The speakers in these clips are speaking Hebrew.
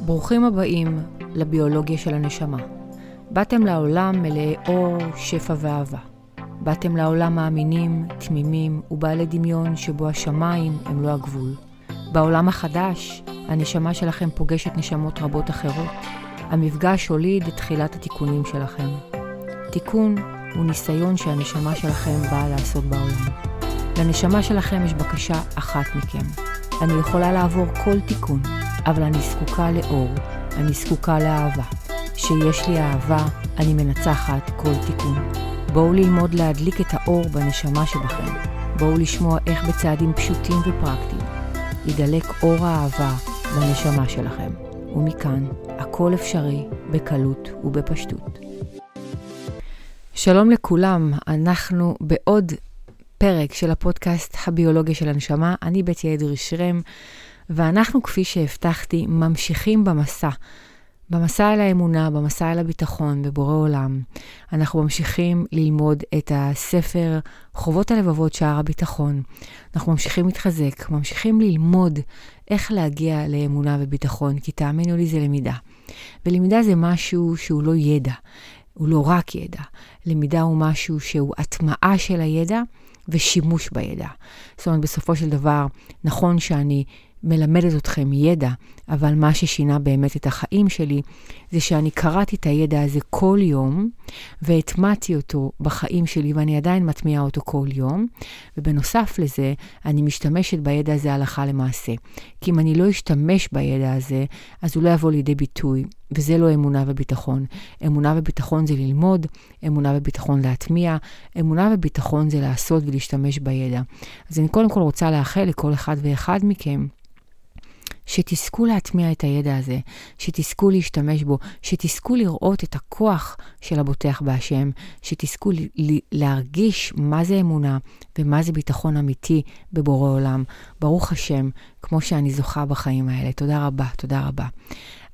ברוכים הבאים לביולוגיה של הנשמה. באתם לעולם מלאי אור, שפע ואהבה. באתם לעולם מאמינים, תמימים ובעלי דמיון שבו השמיים הם לא הגבול. בעולם החדש, הנשמה שלכם פוגשת נשמות רבות אחרות. המפגש הוליד את תחילת התיקונים שלכם. תיקון הוא ניסיון שהנשמה שלכם באה לעשות בעולם. לנשמה שלכם יש בקשה אחת מכם. אני יכולה לעבור כל תיקון, אבל אני זקוקה לאור, אני זקוקה לאהבה. כשיש לי אהבה, אני מנצחת כל תיקון. בואו ללמוד להדליק את האור בנשמה שבכם. בואו לשמוע איך בצעדים פשוטים ופרקטיים ידלק אור האהבה בנשמה שלכם. ומכאן, הכל אפשרי בקלות ובפשטות. שלום לכולם, אנחנו בעוד פרק של הפודקאסט הביולוגיה של הנשמה. אני בית אדרי שרם, ואנחנו, כפי שהבטחתי, ממשיכים במסע. במסע אל האמונה, במסע אל הביטחון בבורא עולם. אנחנו ממשיכים ללמוד את הספר חובות הלבבות, שער הביטחון. אנחנו ממשיכים להתחזק, ממשיכים ללמוד איך להגיע לאמונה וביטחון, כי תאמינו לי, זה למידה. ולמידה זה משהו שהוא לא ידע, הוא לא רק ידע. למידה הוא משהו שהוא הטמעה של הידע ושימוש בידע. זאת אומרת, בסופו של דבר, נכון שאני מלמדת אתכם ידע, אבל מה ששינה באמת את החיים שלי, זה שאני קראתי את הידע הזה כל יום, והטמעתי אותו בחיים שלי, ואני עדיין מטמיעה אותו כל יום, ובנוסף לזה, אני משתמשת בידע הזה הלכה למעשה. כי אם אני לא אשתמש בידע הזה, אז הוא לא יבוא לידי ביטוי, וזה לא אמונה וביטחון. אמונה וביטחון זה ללמוד, אמונה וביטחון להטמיע, אמונה וביטחון זה לעשות ולהשתמש בידע. אז אני קודם כל רוצה לאחל לכל אחד ואחד מכם, שתזכו להטמיע את הידע הזה, שתזכו להשתמש בו, שתזכו לראות את הכוח של הבוטח בהשם, שתזכו להרגיש מה זה אמונה ומה זה ביטחון אמיתי בבורא עולם. ברוך השם, כמו שאני זוכה בחיים האלה. תודה רבה, תודה רבה.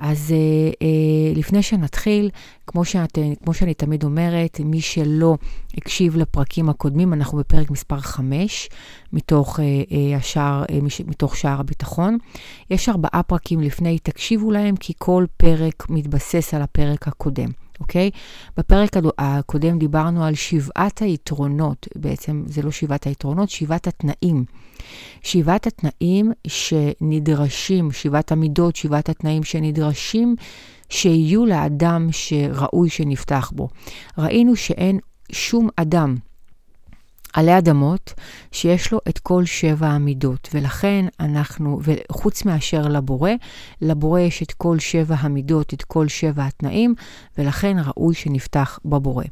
אז אה, אה, לפני שנתחיל, כמו, שאת, כמו שאני תמיד אומרת, מי שלא הקשיב לפרקים הקודמים, אנחנו בפרק מספר 5 מתוך, אה, אה, השער, אה, מתוך שער הביטחון. יש ארבעה פרקים לפני, תקשיבו להם, כי כל פרק מתבסס על הפרק הקודם. אוקיי? בפרק הקודם דיברנו על שבעת היתרונות, בעצם זה לא שבעת היתרונות, שבעת התנאים. שבעת התנאים שנדרשים, שבעת המידות, שבעת התנאים שנדרשים שיהיו לאדם שראוי שנפתח בו. ראינו שאין שום אדם עלי אדמות שיש לו את כל שבע המידות, ולכן אנחנו, וחוץ מאשר לבורא, לבורא יש את כל שבע המידות, את כל שבע התנאים, ולכן ראוי שנפתח בבורא.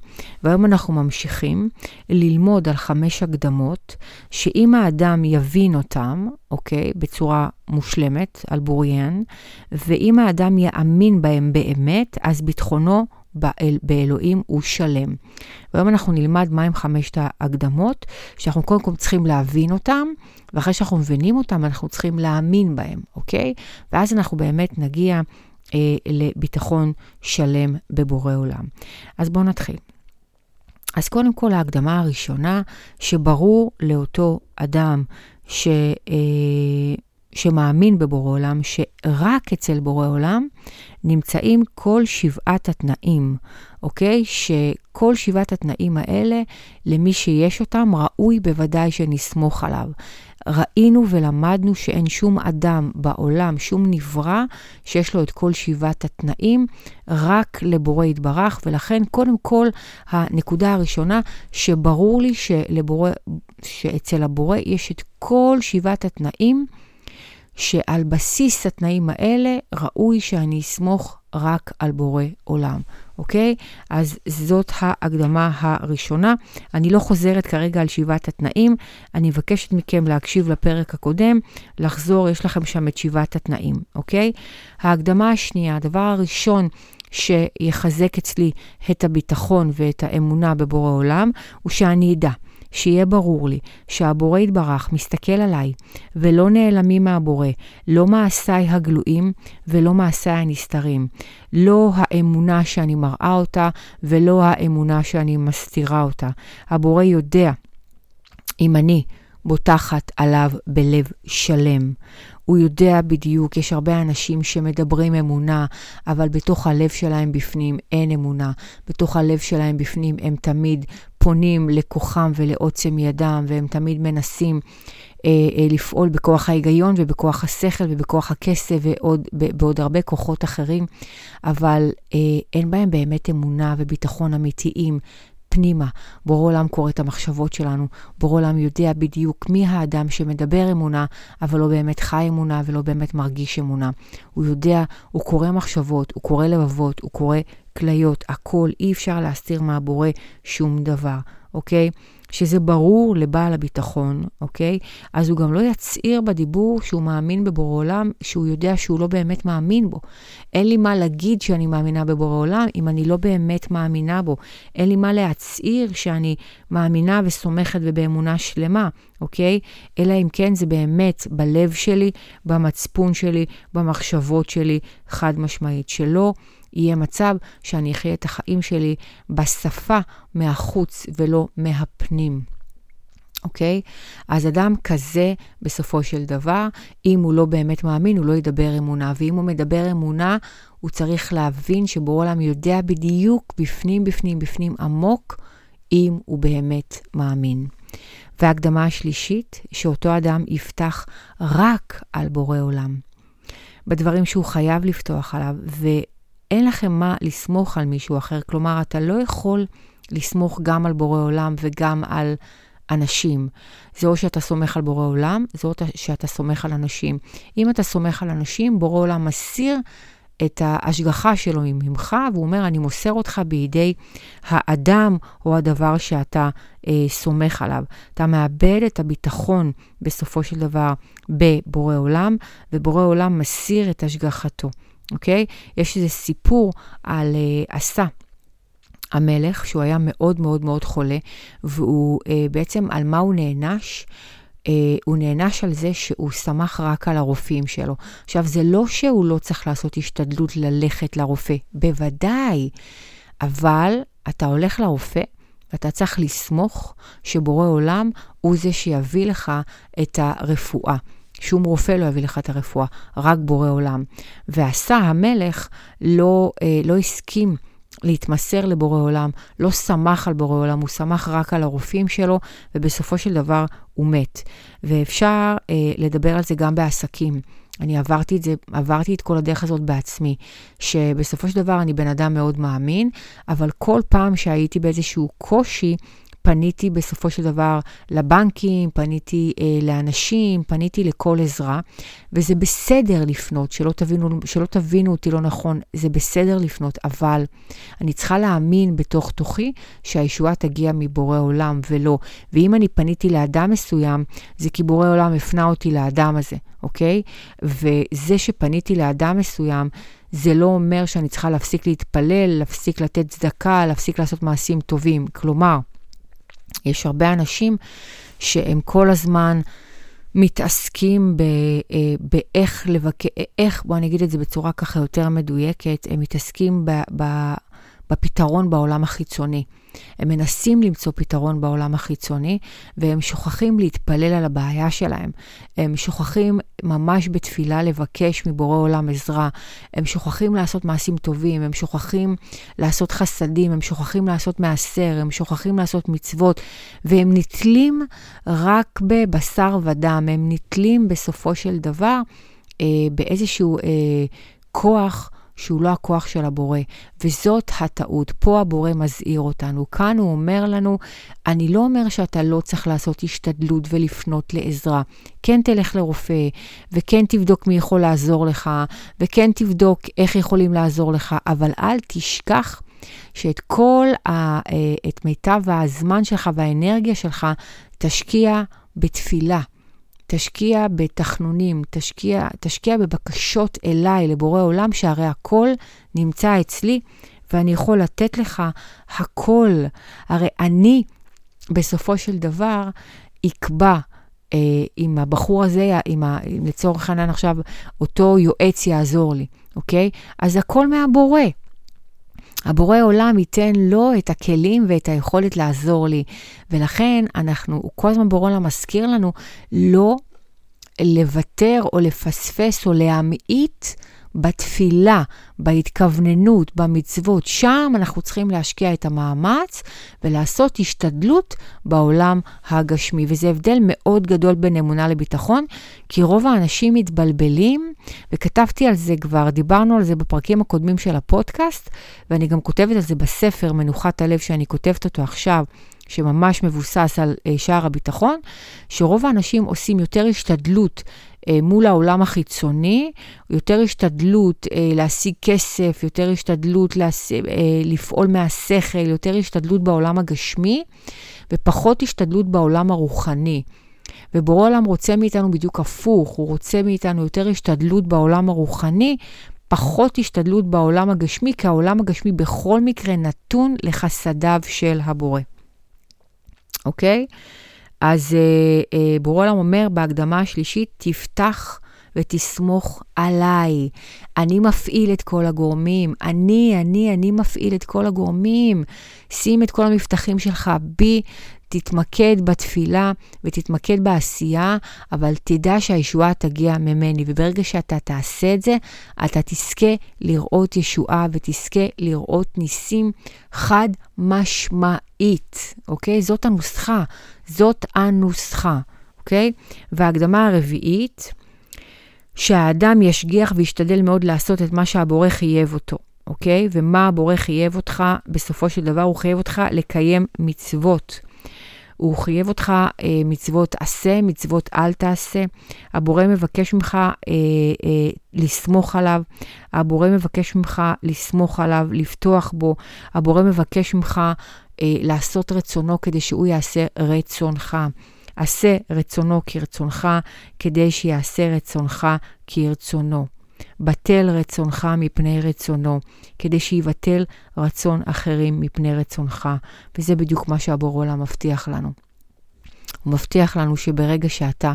והיום אנחנו ממשיכים ללמוד על חמש הקדמות, שאם האדם יבין אותם, אוקיי, בצורה מושלמת, על בוריין, ואם האדם יאמין בהם באמת, אז ביטחונו באל, באלוהים הוא שלם. והיום אנחנו נלמד מהם חמשת ההקדמות, שאנחנו קודם כל צריכים להבין אותם, ואחרי שאנחנו מבינים אותם, אנחנו צריכים להאמין בהם, אוקיי? ואז אנחנו באמת נגיע אה, לביטחון שלם בבורא עולם. אז בואו נתחיל. אז קודם כל ההקדמה הראשונה, שברור לאותו אדם ש... אה, שמאמין בבורא עולם, שרק אצל בורא עולם נמצאים כל שבעת התנאים, אוקיי? שכל שבעת התנאים האלה, למי שיש אותם, ראוי בוודאי שנסמוך עליו. ראינו ולמדנו שאין שום אדם בעולם, שום נברא, שיש לו את כל שבעת התנאים, רק לבורא יתברך, ולכן קודם כל, הנקודה הראשונה, שברור לי שלבורא, שאצל הבורא יש את כל שבעת התנאים, שעל בסיס התנאים האלה ראוי שאני אסמוך רק על בורא עולם, אוקיי? אז זאת ההקדמה הראשונה. אני לא חוזרת כרגע על שבעת התנאים, אני מבקשת מכם להקשיב לפרק הקודם, לחזור, יש לכם שם את שבעת התנאים, אוקיי? ההקדמה השנייה, הדבר הראשון שיחזק אצלי את הביטחון ואת האמונה בבורא עולם, הוא שאני אדע. שיהיה ברור לי שהבורא יתברך מסתכל עליי ולא נעלמים מהבורא, לא מעשיי הגלויים ולא מעשיי הנסתרים. לא האמונה שאני מראה אותה ולא האמונה שאני מסתירה אותה. הבורא יודע אם אני בוטחת עליו בלב שלם. הוא יודע בדיוק, יש הרבה אנשים שמדברים אמונה, אבל בתוך הלב שלהם בפנים אין אמונה. בתוך הלב שלהם בפנים הם תמיד פונים לכוחם ולעוצם ידם, והם תמיד מנסים אה, אה, לפעול בכוח ההיגיון ובכוח השכל ובכוח הכסף ועוד, בעוד הרבה כוחות אחרים, אבל אה, אין בהם באמת אמונה וביטחון אמיתיים. פנימה. בורא עולם קורא את המחשבות שלנו, בורא עולם יודע בדיוק מי האדם שמדבר אמונה, אבל לא באמת חי אמונה ולא באמת מרגיש אמונה. הוא יודע, הוא קורא מחשבות, הוא קורא לבבות, הוא קורא כליות, הכל, אי אפשר להסתיר מהבורא שום דבר, אוקיי? שזה ברור לבעל הביטחון, אוקיי? אז הוא גם לא יצהיר בדיבור שהוא מאמין בבורא עולם, שהוא יודע שהוא לא באמת מאמין בו. אין לי מה להגיד שאני מאמינה בבורא עולם אם אני לא באמת מאמינה בו. אין לי מה להצהיר שאני מאמינה וסומכת ובאמונה שלמה, אוקיי? אלא אם כן זה באמת בלב שלי, במצפון שלי, במחשבות שלי, חד משמעית. שלא יהיה מצב שאני אחיה את החיים שלי בשפה מהחוץ ולא מהפנים. אוקיי? Okay? אז אדם כזה, בסופו של דבר, אם הוא לא באמת מאמין, הוא לא ידבר אמונה. ואם הוא מדבר אמונה, הוא צריך להבין שבורא עולם יודע בדיוק, בפנים, בפנים, בפנים עמוק, אם הוא באמת מאמין. וההקדמה השלישית, שאותו אדם יפתח רק על בורא עולם. בדברים שהוא חייב לפתוח עליו, אין לכם מה לסמוך על מישהו אחר. כלומר, אתה לא יכול לסמוך גם על בורא עולם וגם על אנשים. זה או שאתה סומך על בורא עולם, זה או שאתה סומך על אנשים. אם אתה סומך על אנשים, בורא עולם מסיר את ההשגחה שלו ממך, והוא אומר, אני מוסר אותך בידי האדם או הדבר שאתה אה, סומך עליו. אתה מאבד את הביטחון בסופו של דבר בבורא עולם, ובורא עולם מסיר את השגחתו. אוקיי? יש איזה סיפור על uh, עשה. המלך, שהוא היה מאוד מאוד מאוד חולה, והוא uh, בעצם, על מה הוא נענש? Uh, הוא נענש על זה שהוא סמך רק על הרופאים שלו. עכשיו, זה לא שהוא לא צריך לעשות השתדלות ללכת לרופא, בוודאי, אבל אתה הולך לרופא, ואתה צריך לסמוך שבורא עולם הוא זה שיביא לך את הרפואה. שום רופא לא יביא לך את הרפואה, רק בורא עולם. ועשה המלך לא, אה, לא הסכים להתמסר לבורא עולם, לא סמך על בורא עולם, הוא סמך רק על הרופאים שלו, ובסופו של דבר הוא מת. ואפשר אה, לדבר על זה גם בעסקים. אני עברתי את זה, עברתי את כל הדרך הזאת בעצמי, שבסופו של דבר אני בן אדם מאוד מאמין, אבל כל פעם שהייתי באיזשהו קושי, פניתי בסופו של דבר לבנקים, פניתי אה, לאנשים, פניתי לכל עזרה, וזה בסדר לפנות, שלא תבינו, שלא תבינו אותי לא נכון, זה בסדר לפנות, אבל אני צריכה להאמין בתוך תוכי שהישועה תגיע מבורא עולם ולא. ואם אני פניתי לאדם מסוים, זה כי בורא עולם הפנה אותי לאדם הזה, אוקיי? וזה שפניתי לאדם מסוים, זה לא אומר שאני צריכה להפסיק להתפלל, להפסיק לתת צדקה, להפסיק לעשות מעשים טובים. כלומר, יש הרבה אנשים שהם כל הזמן מתעסקים ב, אה, באיך לבקר, איך, בוא נגיד את זה בצורה ככה יותר מדויקת, הם מתעסקים ב, ב, בפתרון בעולם החיצוני. הם מנסים למצוא פתרון בעולם החיצוני, והם שוכחים להתפלל על הבעיה שלהם. הם שוכחים ממש בתפילה לבקש מבורא עולם עזרה. הם שוכחים לעשות מעשים טובים, הם שוכחים לעשות חסדים, הם שוכחים לעשות מעשר, הם שוכחים לעשות מצוות, והם נתלים רק בבשר ודם. הם נתלים בסופו של דבר אה, באיזשהו אה, כוח. שהוא לא הכוח של הבורא, וזאת הטעות. פה הבורא מזהיר אותנו. כאן הוא אומר לנו, אני לא אומר שאתה לא צריך לעשות השתדלות ולפנות לעזרה. כן תלך לרופא, וכן תבדוק מי יכול לעזור לך, וכן תבדוק איך יכולים לעזור לך, אבל אל תשכח שאת כל, ה, אה, את מיטב הזמן שלך והאנרגיה שלך תשקיע בתפילה. תשקיע בתחנונים, תשקיע, תשקיע בבקשות אליי, לבורא עולם, שהרי הכל נמצא אצלי, ואני יכול לתת לך הכל. הרי אני, בסופו של דבר, אקבע אה, אם הבחור הזה, אם, ה, אם לצורך העניין עכשיו אותו יועץ יעזור לי, אוקיי? אז הכל מהבורא. הבורא עולם ייתן לו את הכלים ואת היכולת לעזור לי. ולכן אנחנו, הוא כל הזמן בורא עולם מזכיר לנו לא לוותר או לפספס או להמעיט בתפילה, בהתכווננות, במצוות. שם אנחנו צריכים להשקיע את המאמץ ולעשות השתדלות בעולם הגשמי. וזה הבדל מאוד גדול בין אמונה לביטחון, כי רוב האנשים מתבלבלים, וכתבתי על זה כבר, דיברנו על זה בפרקים הקודמים של הפודקאסט, ואני גם כותבת על זה בספר מנוחת הלב שאני כותבת אותו עכשיו. שממש מבוסס על אה, שער הביטחון, שרוב האנשים עושים יותר השתדלות אה, מול העולם החיצוני, יותר השתדלות אה, להשיג כסף, יותר השתדלות. אה, לפעול מהשכל, יותר השתדלות בעולם הגשמי, ופחות השתדלות בעולם הרוחני. ובורא עולם רוצה מאיתנו בדיוק הפוך, הוא רוצה מאיתנו יותר השתדלות בעולם הרוחני, פחות השתדלות בעולם הגשמי, כי העולם הגשמי בכל מקרה נתון לחסדיו של הבורא. אוקיי? אז אה, אה, בורא אומר בהקדמה השלישית, תפתח ותסמוך עליי. אני מפעיל את כל הגורמים. אני, אני, אני מפעיל את כל הגורמים. שים את כל המבטחים שלך בי, תתמקד בתפילה ותתמקד בעשייה, אבל תדע שהישועה תגיע ממני. וברגע שאתה תעשה את זה, אתה תזכה לראות ישועה ותזכה לראות ניסים חד משמעית, אוקיי? זאת הנוסחה. זאת הנוסחה, אוקיי? וההקדמה הרביעית, שהאדם ישגיח וישתדל מאוד לעשות את מה שהבורא חייב אותו, אוקיי? ומה הבורא חייב אותך, בסופו של דבר הוא חייב אותך לקיים מצוות. הוא חייב אותך אה, מצוות עשה, מצוות אל תעשה. הבורא מבקש ממך אה, אה, לסמוך עליו, הבורא מבקש ממך לסמוך עליו, לפתוח בו, הבורא מבקש ממך אה, לעשות רצונו כדי שהוא יעשה רצונך. עשה רצונו כרצונך, כדי שיעשה רצונך כרצונו. בטל רצונך מפני רצונו, כדי שיבטל רצון אחרים מפני רצונך. וזה בדיוק מה שהבור עולם מבטיח לנו. הוא מבטיח לנו שברגע שאתה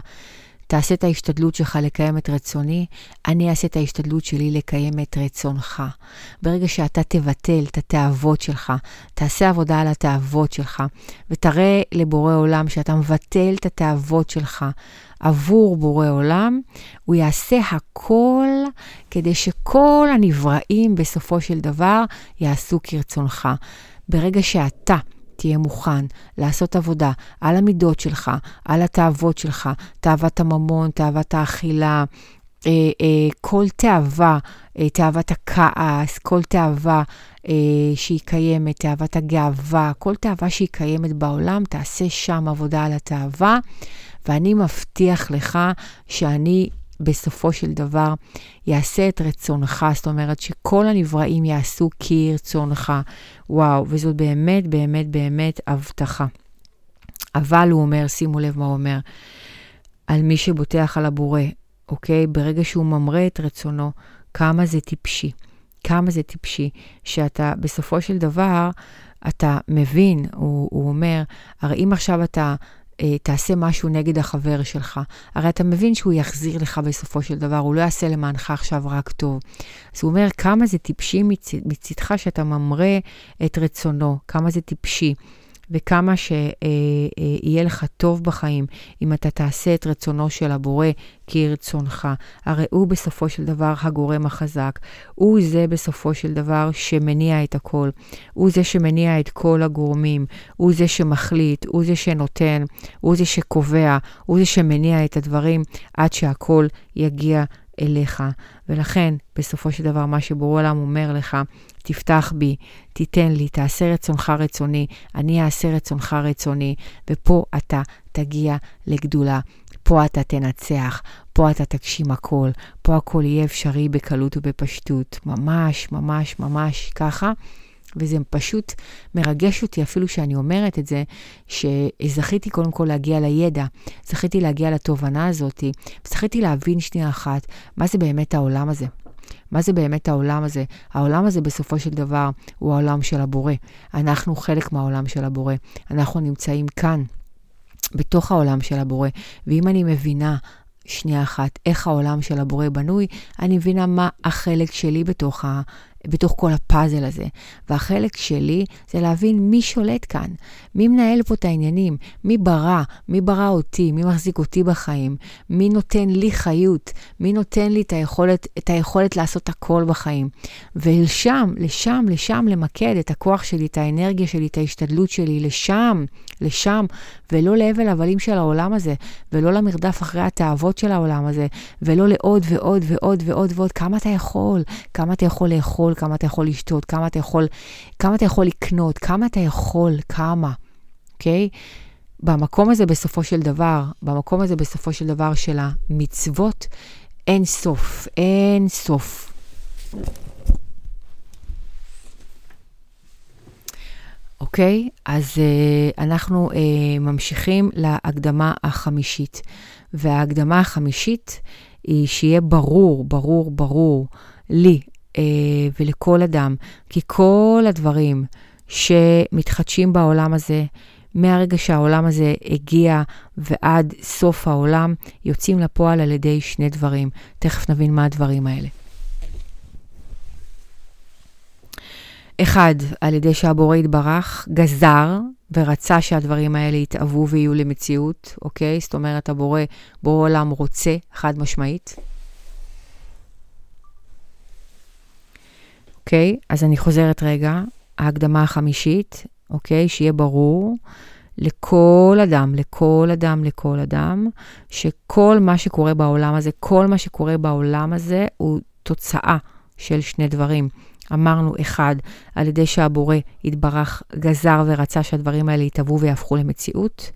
תעשה את ההשתדלות שלך לקיים את רצוני, אני אעשה את ההשתדלות שלי לקיים את רצונך. ברגע שאתה תבטל את התאוות שלך, תעשה עבודה על התאוות שלך, ותראה לבורא עולם שאתה מבטל את התאוות שלך עבור בורא עולם, הוא יעשה הכל כדי שכל הנבראים בסופו של דבר יעשו כרצונך. ברגע שאתה תהיה מוכן לעשות עבודה על המידות שלך, על התאוות שלך, תאוות הממון, תאוות האכילה, כל תאווה, אה, תאוות הכעס, כל תאווה אה, שהיא קיימת, תאוות הגאווה, כל תאווה שהיא קיימת בעולם, תעשה שם עבודה על התאווה, ואני מבטיח לך שאני בסופו של דבר יעשה את רצונך, זאת אומרת שכל הנבראים יעשו כרצונך. וואו, וזאת באמת, באמת, באמת הבטחה. אבל הוא אומר, שימו לב מה הוא אומר, על מי שבוטח על הבורא, אוקיי? ברגע שהוא ממרה את רצונו, כמה זה טיפשי. כמה זה טיפשי, שאתה בסופו של דבר, אתה מבין, הוא, הוא אומר, הרי אם עכשיו אתה אה, תעשה משהו נגד החבר שלך. הרי אתה מבין שהוא יחזיר לך בסופו של דבר, הוא לא יעשה למענך עכשיו רק טוב. אז הוא אומר, כמה זה טיפשי מצ... מצדך שאתה ממרה את רצונו, כמה זה טיפשי. וכמה שיהיה לך טוב בחיים אם אתה תעשה את רצונו של הבורא כרצונך. הרי הוא בסופו של דבר הגורם החזק. הוא זה בסופו של דבר שמניע את הכל. הוא זה שמניע את כל הגורמים. הוא זה שמחליט, הוא זה שנותן, הוא זה שקובע, הוא זה שמניע את הדברים עד שהכל יגיע אליך. ולכן, בסופו של דבר, מה שבורא עולם אומר לך, תפתח בי, תיתן לי, תעשה רצונך רצוני, אני אעשה רצונך רצוני, ופה אתה תגיע לגדולה. פה אתה תנצח, פה אתה תגשים הכל, פה הכל יהיה אפשרי בקלות ובפשטות. ממש, ממש, ממש ככה. וזה פשוט מרגש אותי אפילו שאני אומרת את זה, שזכיתי קודם כל להגיע לידע, זכיתי להגיע לתובנה הזאת, וזכיתי להבין שנייה אחת, מה זה באמת העולם הזה. מה זה באמת העולם הזה? העולם הזה בסופו של דבר הוא העולם של הבורא. אנחנו חלק מהעולם של הבורא. אנחנו נמצאים כאן, בתוך העולם של הבורא. ואם אני מבינה שנייה אחת איך העולם של הבורא בנוי, אני מבינה מה החלק שלי בתוך ה... בתוך כל הפאזל הזה. והחלק שלי זה להבין מי שולט כאן, מי מנהל פה את העניינים, מי ברא, מי ברא אותי, מי מחזיק אותי בחיים, מי נותן לי חיות, מי נותן לי את היכולת, את היכולת לעשות הכל בחיים. ולשם, לשם, לשם למקד את הכוח שלי, את האנרגיה שלי, את ההשתדלות שלי, לשם, לשם, ולא להבל הבלים של העולם הזה, ולא למרדף אחרי התאוות של העולם הזה, ולא לעוד ועוד ועוד ועוד ועוד. כמה אתה יכול? כמה אתה יכול לאכול? כמה אתה יכול לשתות? כמה אתה יכול, כמה אתה יכול לקנות? כמה אתה יכול? כמה? אוקיי? Okay? במקום הזה בסופו של דבר, במקום הזה בסופו של דבר של המצוות, אין סוף, אין סוף. אוקיי? Okay, אז uh, אנחנו uh, ממשיכים להקדמה החמישית. וההקדמה החמישית היא שיהיה ברור, ברור, ברור לי ולכל אדם, כי כל הדברים שמתחדשים בעולם הזה, מהרגע שהעולם הזה הגיע ועד סוף העולם, יוצאים לפועל על ידי שני דברים. תכף נבין מה הדברים האלה. אחד, על ידי שהבורא יתברך, גזר ורצה שהדברים האלה יתאבו ויהיו למציאות, אוקיי? זאת אומרת, הבורא, בורא עולם רוצה, חד משמעית. אוקיי? אז אני חוזרת רגע, ההקדמה החמישית, אוקיי? שיהיה ברור לכל אדם, לכל אדם, לכל אדם, שכל מה שקורה בעולם הזה, כל מה שקורה בעולם הזה הוא תוצאה של שני דברים. אמרנו, אחד, על ידי שהבורא יתברך, גזר ורצה שהדברים האלה יתהוו ויהפכו למציאות,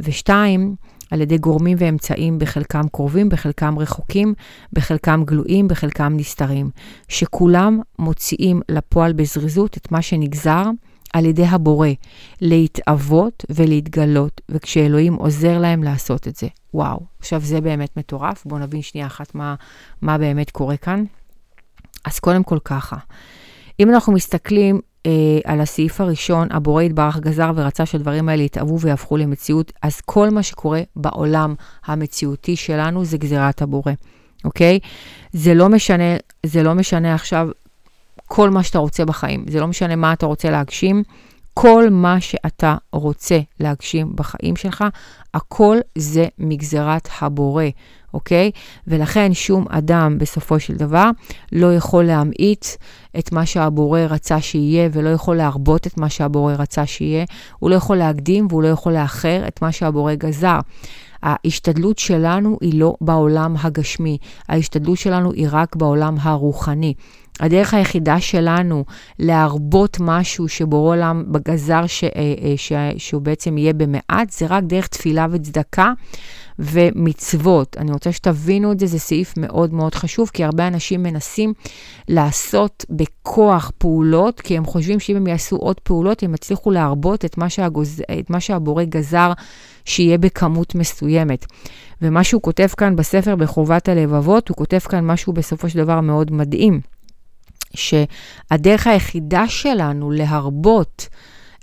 ושתיים, על ידי גורמים ואמצעים בחלקם קרובים, בחלקם רחוקים, בחלקם גלויים, בחלקם נסתרים, שכולם מוציאים לפועל בזריזות את מה שנגזר על ידי הבורא להתאבות ולהתגלות, וכשאלוהים עוזר להם לעשות את זה. וואו, עכשיו זה באמת מטורף, בואו נבין שנייה אחת מה, מה באמת קורה כאן. אז קודם כל ככה, אם אנחנו מסתכלים אה, על הסעיף הראשון, הבורא יתברך גזר ורצה שהדברים האלה יתאבו ויהפכו למציאות, אז כל מה שקורה בעולם המציאותי שלנו זה גזירת הבורא, אוקיי? זה לא משנה, זה לא משנה עכשיו כל מה שאתה רוצה בחיים, זה לא משנה מה אתה רוצה להגשים, כל מה שאתה רוצה להגשים בחיים שלך, הכל זה מגזרת הבורא, אוקיי? ולכן שום אדם בסופו של דבר לא יכול להמעיט את מה שהבורא רצה שיהיה, ולא יכול להרבות את מה שהבורא רצה שיהיה. הוא לא יכול להקדים והוא לא יכול לאחר את מה שהבורא גזר. ההשתדלות שלנו היא לא בעולם הגשמי, ההשתדלות שלנו היא רק בעולם הרוחני. הדרך היחידה שלנו להרבות משהו שבורא עולם בגזר ש, אה, אה, ש, שהוא בעצם יהיה במעט, זה רק דרך תפילה וצדקה ומצוות. אני רוצה שתבינו את זה, זה סעיף מאוד מאוד חשוב, כי הרבה אנשים מנסים לעשות בכוח פעולות, כי הם חושבים שאם הם יעשו עוד פעולות, הם יצליחו להרבות את מה, שהגוז... את מה שהבורא גזר שיהיה בכמות מסוימת. ומה שהוא כותב כאן בספר בחובת הלבבות, הוא כותב כאן משהו בסופו של דבר מאוד מדהים. שהדרך היחידה שלנו להרבות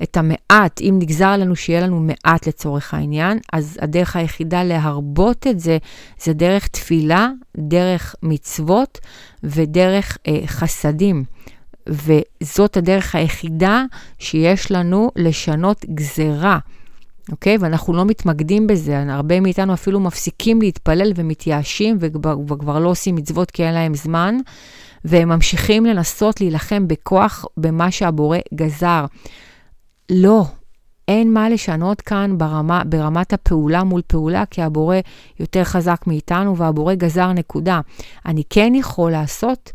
את המעט, אם נגזר עלינו שיהיה לנו מעט לצורך העניין, אז הדרך היחידה להרבות את זה, זה דרך תפילה, דרך מצוות ודרך אה, חסדים. וזאת הדרך היחידה שיש לנו לשנות גזרה. אוקיי? ואנחנו לא מתמקדים בזה, הרבה מאיתנו אפילו מפסיקים להתפלל ומתייאשים וכבר, וכבר לא עושים מצוות כי אין להם זמן, והם ממשיכים לנסות להילחם בכוח במה שהבורא גזר. לא, אין מה לשנות כאן ברמה, ברמת הפעולה מול פעולה, כי הבורא יותר חזק מאיתנו והבורא גזר נקודה. אני כן יכול לעשות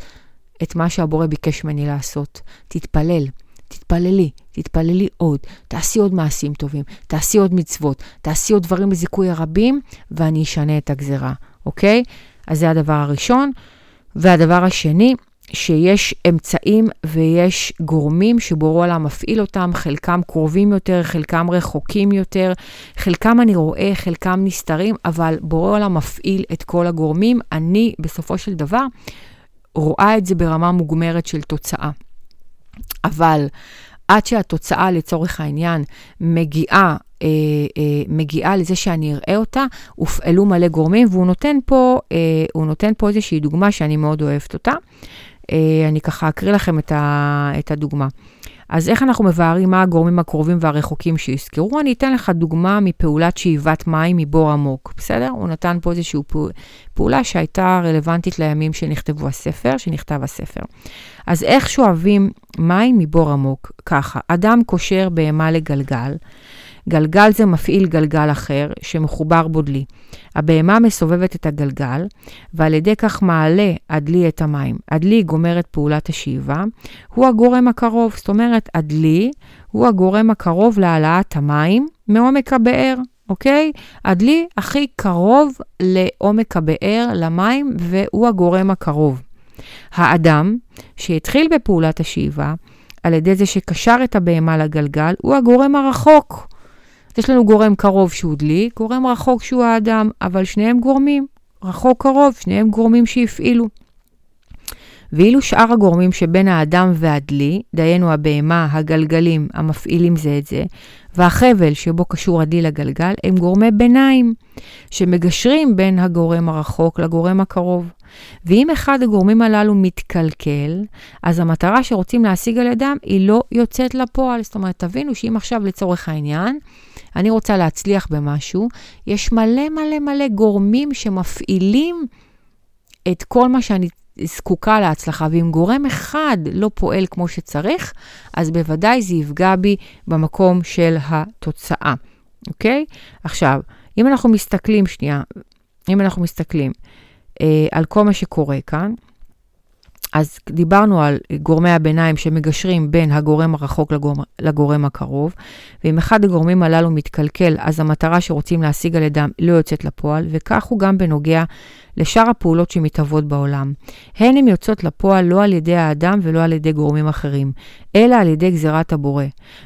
את מה שהבורא ביקש ממני לעשות. תתפלל. תתפללי, תתפללי עוד, תעשי עוד מעשים טובים, תעשי עוד מצוות, תעשי עוד דברים לזיכוי הרבים, ואני אשנה את הגזרה, אוקיי? אז זה הדבר הראשון. והדבר השני, שיש אמצעים ויש גורמים שבורא עולם מפעיל אותם, חלקם קרובים יותר, חלקם רחוקים יותר, חלקם אני רואה, חלקם נסתרים, אבל בורא עולם מפעיל את כל הגורמים. אני בסופו של דבר רואה את זה ברמה מוגמרת של תוצאה. אבל עד שהתוצאה לצורך העניין מגיעה, אה, אה, מגיעה לזה שאני אראה אותה, הופעלו מלא גורמים, והוא נותן פה, אה, נותן פה איזושהי דוגמה שאני מאוד אוהבת אותה. אה, אני ככה אקריא לכם את, ה, את הדוגמה. אז איך אנחנו מבארים מה הגורמים הקרובים והרחוקים שיזכרו? אני אתן לך דוגמה מפעולת שאיבת מים מבור עמוק, בסדר? הוא נתן פה איזושהי פעולה שהייתה רלוונטית לימים שנכתבו הספר, שנכתב הספר. אז איך שואבים מים מבור עמוק? ככה, אדם קושר בהמה לגלגל, גלגל זה מפעיל גלגל אחר שמחובר בו דלי. הבהמה מסובבת את הגלגל, ועל ידי כך מעלה הדלי את המים. הדלי גומר את פעולת השאיבה, הוא הגורם הקרוב. זאת אומרת, הדלי הוא הגורם הקרוב להעלאת המים מעומק הבאר, אוקיי? הדלי הכי קרוב לעומק הבאר, למים, והוא הגורם הקרוב. האדם שהתחיל בפעולת השאיבה, על ידי זה שקשר את הבהמה לגלגל, הוא הגורם הרחוק. יש לנו גורם קרוב שהוא דלי, גורם רחוק שהוא האדם, אבל שניהם גורמים, רחוק קרוב, שניהם גורמים שהפעילו. ואילו שאר הגורמים שבין האדם והדלי, דהיינו הבהמה, הגלגלים, המפעילים זה את זה, והחבל שבו קשור הדלי לגלגל, הם גורמי ביניים, שמגשרים בין הגורם הרחוק לגורם הקרוב. ואם אחד הגורמים הללו מתקלקל, אז המטרה שרוצים להשיג על ידם היא לא יוצאת לפועל. זאת אומרת, תבינו שאם עכשיו לצורך העניין, אני רוצה להצליח במשהו, יש מלא מלא מלא גורמים שמפעילים את כל מה שאני זקוקה להצלחה, ואם גורם אחד לא פועל כמו שצריך, אז בוודאי זה יפגע בי במקום של התוצאה, אוקיי? עכשיו, אם אנחנו מסתכלים, שנייה, אם אנחנו מסתכלים אה, על כל מה שקורה כאן, אז דיברנו על גורמי הביניים שמגשרים בין הגורם הרחוק לגורם, לגורם הקרוב, ואם אחד הגורמים הללו מתקלקל, אז המטרה שרוצים להשיג על ידם לא יוצאת לפועל, וכך הוא גם בנוגע לשאר הפעולות שמתהוות בעולם. הן הן יוצאות לפועל לא על ידי האדם ולא על ידי גורמים אחרים, אלא על ידי גזירת הבורא,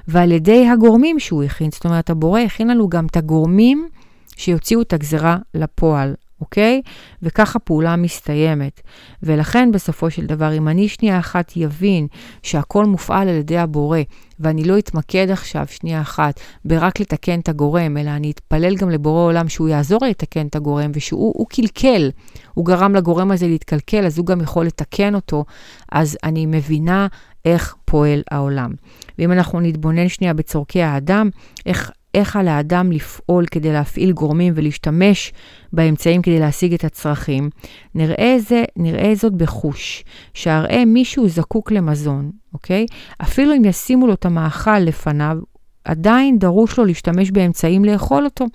ועל ידי הגורמים שהוא הכין. זאת אומרת, הבורא הכין לנו גם את הגורמים שיוציאו את הגזירה לפועל. אוקיי? וככה פעולה מסתיימת. ולכן בסופו של דבר, אם אני שנייה אחת יבין שהכל מופעל על ידי הבורא, ואני לא אתמקד עכשיו שנייה אחת ברק לתקן את הגורם, אלא אני אתפלל גם לבורא עולם שהוא יעזור לי לתקן את הגורם, ושהוא קלקל, הוא גרם לגורם הזה להתקלקל, אז הוא גם יכול לתקן אותו, אז אני מבינה איך פועל העולם. ואם אנחנו נתבונן שנייה בצורכי האדם, איך איך על האדם לפעול כדי להפעיל גורמים ולהשתמש באמצעים כדי להשיג את הצרכים, נראה, זה, נראה זאת בחוש, שהראה מישהו זקוק למזון, אוקיי? אפילו אם ישימו לו את המאכל לפניו, עדיין דרוש לו להשתמש באמצעים לאכול אותו.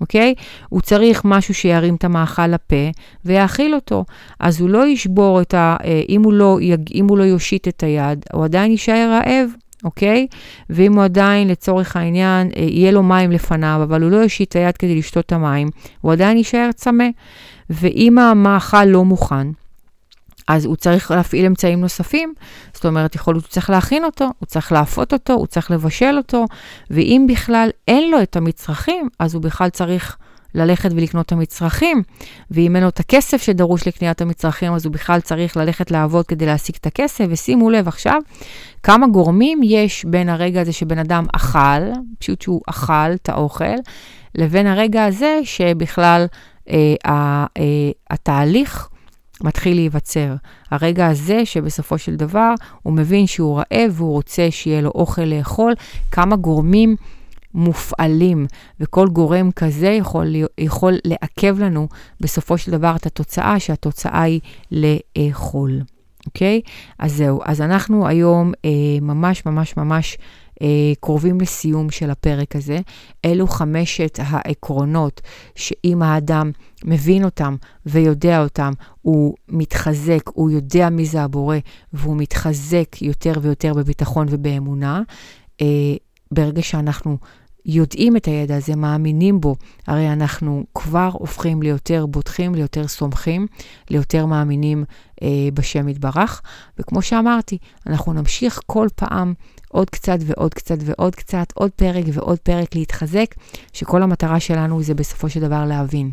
אוקיי? הוא צריך משהו שירים את המאכל לפה ויאכיל אותו. אז הוא לא ישבור את ה... אה, אם הוא לא, אם הוא לא יושיט את היד, הוא עדיין יישאר רעב. אוקיי? ואם הוא עדיין, לצורך העניין, אה, יהיה לו מים לפניו, אבל הוא לא יושיט את היד כדי לשתות את המים, הוא עדיין יישאר צמא. ואם המאכל לא מוכן, אז הוא צריך להפעיל אמצעים נוספים, זאת אומרת, יכול להיות שהוא צריך להכין אותו, הוא צריך לאפות אותו, הוא צריך לבשל אותו, ואם בכלל אין לו את המצרכים, אז הוא בכלל צריך ללכת ולקנות את המצרכים, ואם אין לו את הכסף שדרוש לקניית המצרכים, אז הוא בכלל צריך ללכת לעבוד כדי להשיג את הכסף, ושימו לב עכשיו, כמה גורמים יש בין הרגע הזה שבן אדם אכל, פשוט שהוא אכל את האוכל, לבין הרגע הזה שבכלל אה, אה, התהליך מתחיל להיווצר. הרגע הזה שבסופו של דבר הוא מבין שהוא רעב והוא רוצה שיהיה לו אוכל לאכול, כמה גורמים מופעלים, וכל גורם כזה יכול, יכול לעכב לנו בסופו של דבר את התוצאה, שהתוצאה היא לאכול. אוקיי? אז זהו, אז אנחנו היום אה, ממש ממש ממש אה, קרובים לסיום של הפרק הזה. אלו חמשת העקרונות שאם האדם מבין אותם ויודע אותם, הוא מתחזק, הוא יודע מי זה הבורא, והוא מתחזק יותר ויותר בביטחון ובאמונה. אה, ברגע שאנחנו יודעים את הידע הזה, מאמינים בו, הרי אנחנו כבר הופכים ליותר בוטחים, ליותר סומכים, ליותר מאמינים אה, בשם יתברך. וכמו שאמרתי, אנחנו נמשיך כל פעם עוד קצת ועוד קצת ועוד קצת, עוד פרק ועוד פרק להתחזק, שכל המטרה שלנו זה בסופו של דבר להבין.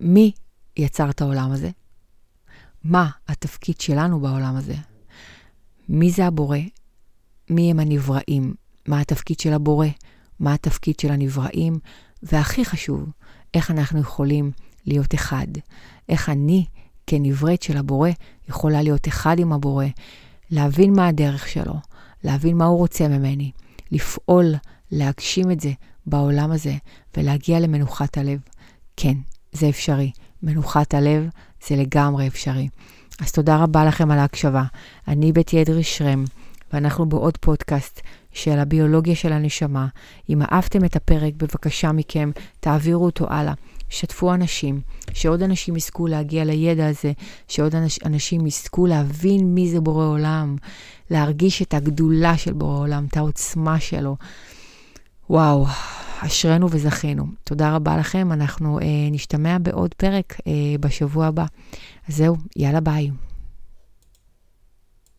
מי יצר את העולם הזה? מה התפקיד שלנו בעולם הזה? מי זה הבורא? מי הם הנבראים? מה התפקיד של הבורא, מה התפקיד של הנבראים, והכי חשוב, איך אנחנו יכולים להיות אחד. איך אני, כנבראת של הבורא, יכולה להיות אחד עם הבורא, להבין מה הדרך שלו, להבין מה הוא רוצה ממני, לפעול, להגשים את זה בעולם הזה ולהגיע למנוחת הלב. כן, זה אפשרי. מנוחת הלב זה לגמרי אפשרי. אז תודה רבה לכם על ההקשבה. אני בית אדרי שרם, ואנחנו בעוד פודקאסט של הביולוגיה של הנשמה. אם אהבתם את הפרק, בבקשה מכם, תעבירו אותו הלאה. שתפו אנשים, שעוד אנשים יזכו להגיע לידע הזה, שעוד אנשים יזכו להבין מי זה בורא עולם, להרגיש את הגדולה של בורא עולם, את העוצמה שלו. וואו, אשרינו וזכינו. תודה רבה לכם, אנחנו אה, נשתמע בעוד פרק אה, בשבוע הבא. אז זהו, יאללה ביי.